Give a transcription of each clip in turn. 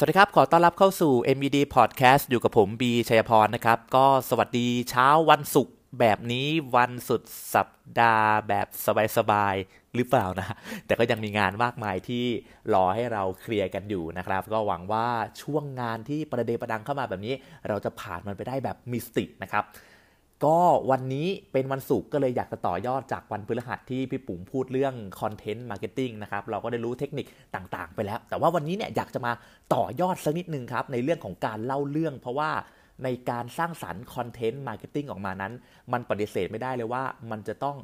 สวัสดีครับ ขอต้อนรับเข้าสู่ MED Podcast อยู่กับผมบีชัยพรนะครับ ก็สวัสดีเช้าวันศุกร์แบบนี้วันสุดสัปดาห์แบบสบายๆหรือเปล่านะ แต่ก็ยังมีงานมากมายที่รอให้เราเคลียร์กันอยู่นะครับ ก็หวังว่าช่วงงานที่ประเดประดังเข้ามาแบบนี้ เราจะผ่านมันไปได้แบบมิสติกนะครับ ก็วันนี้เป็นวันศุกร์ก็เลยอยากจะต่อยอดจากวันพฤหัสที่พี่ปุ๋มพูดเรื่องcontent marketing นะครับเราก็ได้รู้เทคนิคต่างๆ ไปแล้ว แต่ว่าวันนี้เนี่ยอยากจะมาต่อยอดสักนิดนึงครับ ในเรื่องของการเล่าเรื่อง เพราะว่าในการสร้างสรรค์ content marketing ออกมานั้น มันปฏิเสธไม่ได้เลยว่ามันจะต้อง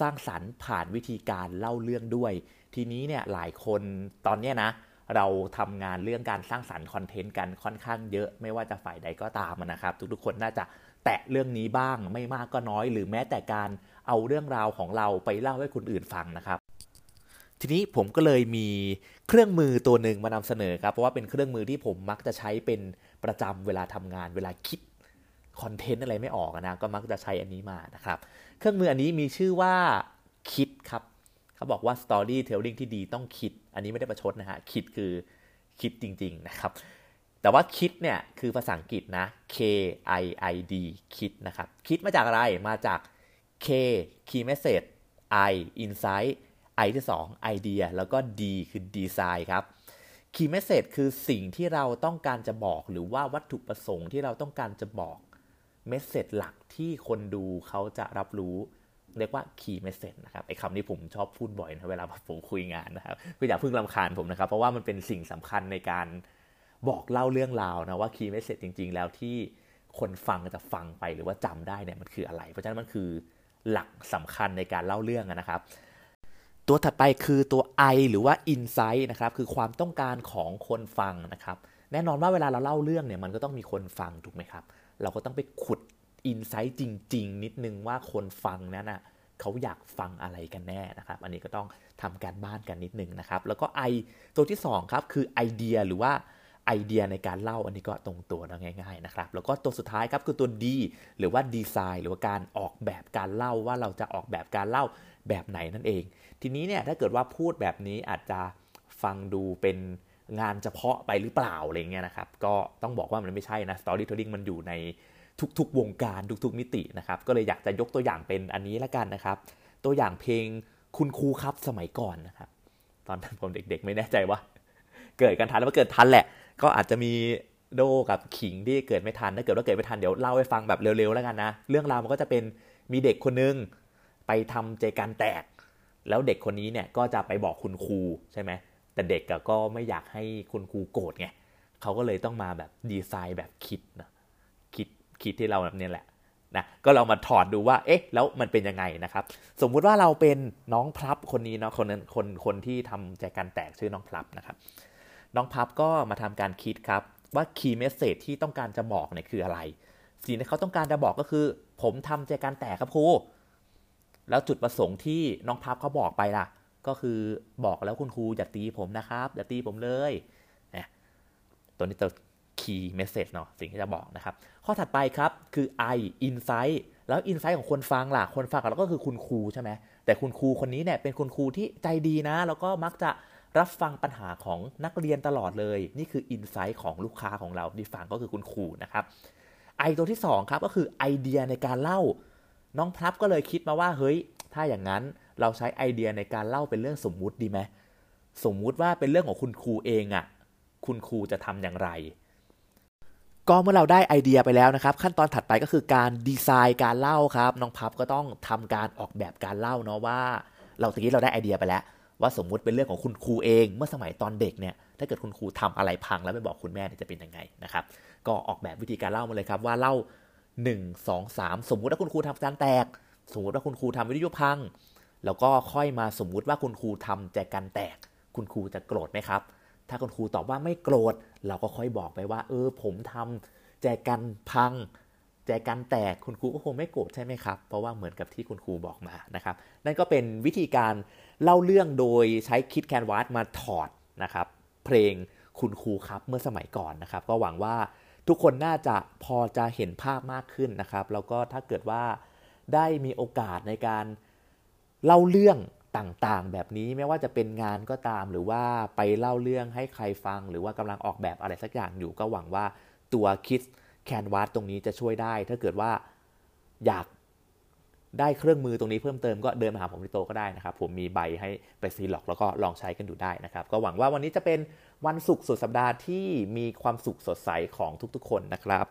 สร้างสรรค์ผ่านวิธีการเล่าเรื่องด้วย ทีนี้เนี่ยหลายคนตอนเนี้ยนะเราทำงานเรื่องการสร้างสรรค์ content กันค่อนข้างเยอะไม่ว่าจะฝ่ายใดก็ตามนะครับ ทุกๆคนน่าจะ แตะเรื่องนี้บ้าง ไม่มากก็น้อย หรือแม้แต่การเอาเรื่องราวของเราไปเล่าให้คนอื่นฟังนะครับ ทีนี้ผมก็เลยมีเครื่องมือตัวหนึ่งมานำเสนอครับ เพราะว่าเป็นเครื่องมือที่ผมมักจะใช้เป็นประจำเวลาทำงาน เวลาคิดคอนเทนต์อะไรไม่ออกนะก็มักจะใช้อันนี้มานะครับ เครื่องมืออันนี้มีชื่อว่าคิดครับเขาบอกว่า storytelling ที่ดีต้องคิด อันนี้ไม่ได้ประชดนะฮะคิดคือคิดจริง ๆ นะครับ แต่ว่าคิดเนี่ยคือภาษาอังกฤษนะ K I I D คิดนะครับ คิดมาจากอะไรมาจาก K key message I insight I ที่ 2 idea แล้วก็ D คือ design ครับ key message คือสิ่งที่เราต้องการจะบอก หรือว่าวัตถุประสงค์ที่เราต้องการจะบอก message หลักที่คนดูเขาจะรับรู้เรียกว่า key message นะครับไอ้คำนี้ผมชอบพูดบ่อยนะเวลาผมคุยงานนะครับก็อย่าเพิ่งลำคาญผมนะครับ เพราะว่ามันเป็นสิ่งสำคัญในการ บอกเล่าเรื่องราวนะว่า key message จริง ๆ แล้วที่คนฟังจะฟังไปหรือว่าจำได้เนี่ยมันคืออะไร เพราะฉะนั้นมันคือหลักสำคัญในการเล่าเรื่องนะครับ ตัวถัดไปคือตัว I หรือว่า insight นะครับคือความต้องการของคนฟังนะครับ แน่นอนว่าเวลาเราเล่าเรื่องเนี่ยมันก็ต้องมีคนฟังถูกไหมครับ เราก็ต้องไปขุด insight จริง ๆ นิดนึงว่าคนฟังนั้นนะเขาอยากฟังอะไรกันแน่นะครับ อันนี้ก็ต้องทำการบ้านกันนิดนึงนะครับ แล้วก็ I ตัวที่ 2 ครับ คือไอเดียหรือว่า ไอเดียในการเล่าอันนี้ก็ตรงตัวนะง่ายๆนะครับ แล้วก็ตัวสุดท้ายครับคือตัว D หรือว่าดีไซน์หรือว่าการออกแบบการเล่าว่าเราจะออกแบบการเล่าแบบไหนนั่นเอง ทีนี้เนี่ยถ้าเกิดว่าพูดแบบนี้อาจจะฟังดูเป็นงานเฉพาะไปหรือเปล่าอะไรเงี้ยนะครับ ก็ต้องบอกว่ามันไม่ใช่นะ storytelling มันอยู่ในทุกๆวงการทุกๆมิตินะครับ ก็เลยอยากจะยกตัวอย่างเป็นอันนี้ละกันนะครับ ตัวอย่างเพลงคุณครูครับสมัยก่อนนะครับ ตอนผมเด็กๆ ไม่แน่ใจว่า เกิดกันทันแล้วเกิดทันแหละ ก็อาจจะมีโดกับขิงที่เกิดไม่ทันถ้าเกิดว่าเกิดไม่ทันเดี๋ยวเล่าให้ฟังแบบเร็วๆแล้วกันนะ เรื่องราวมันก็จะเป็นมีเด็กคนนึงไปทำใจกันแตก แล้วเด็กคนนี้เนี่ยก็จะไปบอกคุณครูใช่ไหมแต่เด็กก็ไม่อยากให้คุณครูโกรธไงเขาก็เลยต้องมาแบบดีไซน์แบบคิดนะคิดคิดที่เราแบบนี้แหละนะก็เรามาถอดดูว่าเอ๊ะแล้วมันเป็นยังไงนะครับ สมมุติว่าเราเป็นน้องพลับคนนี้เนาะคนนั้นคนคนที่ทำใจกันแตกชื่อน้องพลับนะครับ น้องพับก็มาทำการคิดครับ ว่าคีย์เมสเซจที่ต้องการจะบอกเนี่ยคืออะไร สิ่งที่เขาต้องการจะบอกก็คือ ผมทำใจการแตกครับครูแล้วจุดประสงค์ที่น้องพับเขาบอกไปล่ะ ก็คือบอกแล้วคุณครูอย่าตีผมนะครับอย่าตีผมเลยนะตัวนี้ตัว key message เนาะสิ่งที่จะบอกนะครับ ข้อถัดไปครับคือ I insight แล้ว insight ของคนฟังล่ะ คนฟังเราก็คือคุณครูใช่ไหมแต่คุณครูคนนี้เนี่ยเป็นคุณครูที่ใจดีนะ แล้วก็มักจะ รับฟังปัญหาของนักเรียนตลอดเลย นี่คือ insight ของลูกค้าของเราที่ฟังก็คือคุณครูนะครับ I ตัวที่2ครับก็คือไอเดียในการเล่า น้องพลับก็เลยคิดมาว่าเฮ้ย ถ้าอย่างนั้นเราใช้ไอเดียในการเล่าเป็นเรื่องสมมุติดีไหมสมมุติว่าเป็นเรื่องของคุณครูเองอะ่ะคุณครูจะทำอย่างไร ก็เมื่อเราได้ไอเดียไปแล้วนะครับ ขั้นตอนถัดไปก็คือการดีไซน์การเล่าครับ น้องพับก็ต้องทำการออกแบบการเล่าเนาะว่า เราตะกี้เราได้ไอเดียไปแล้ว ว่าสมมุติเป็นเรื่องของคุณครูเอง เมื่อสมัยตอนเด็กเนี่ยถ้าเกิดคุณครูทำอะไรพังแล้วไม่บอกคุณแม่จะเป็นยังไงนะครับก็ออกแบบวิธีการเล่ามาเลยครับว่าเล่า 1 2 3 สมมุติว่าคุณครูทำการแตก สมมุติว่าคุณครูทำวิทยุพัง แล้วก็ค่อยมาสมมุติว่าคุณครูทำแจกันแตก คุณครูจะโกรธไหมครับ ถ้าคุณครูตอบว่าไม่โกรธ เราก็ค่อยบอกไปว่า เออผมทำแจกันพัง แจกันแตกคุณครูก็คงไม่โกรธใช่ไหมครับ เพราะว่าเหมือนกับที่คุณครูบอกมานะครับ นั่นก็เป็นวิธีการเล่าเรื่องโดยใช้คิดแคนวาสมาถอดนะครับ เพลงคุณครูครับเมื่อสมัยก่อนนะครับ ก็หวังว่าทุกคนน่าจะพอจะเห็นภาพมากขึ้นนะครับ แล้วก็ถ้าเกิดว่าได้มีโอกาสในการเล่าเรื่องต่างๆ แบบนี้ไม่ว่าจะเป็นงานก็ตาม หรือว่าไปเล่าเรื่องให้ใครฟัง หรือว่ากำลังออกแบบอะไรสักอย่างอยู่ก็หวังว่าตัวคิด แคนวาสตรงนี้จะช่วยได้ ถ้าเกิดว่าอยากได้เครื่องมือตรงนี้เพิ่มเติมก็เดินมาหาผมที่โตก็ได้นะครับ ผมมีใบให้ไปซีล็อกแล้วก็ลองใช้กันดูได้นะครับ ก็หวังว่าวันนี้จะเป็นวันศุกร์สุดสัปดาห์ที่มีความสุขสดใสของทุกๆ คนนะครับ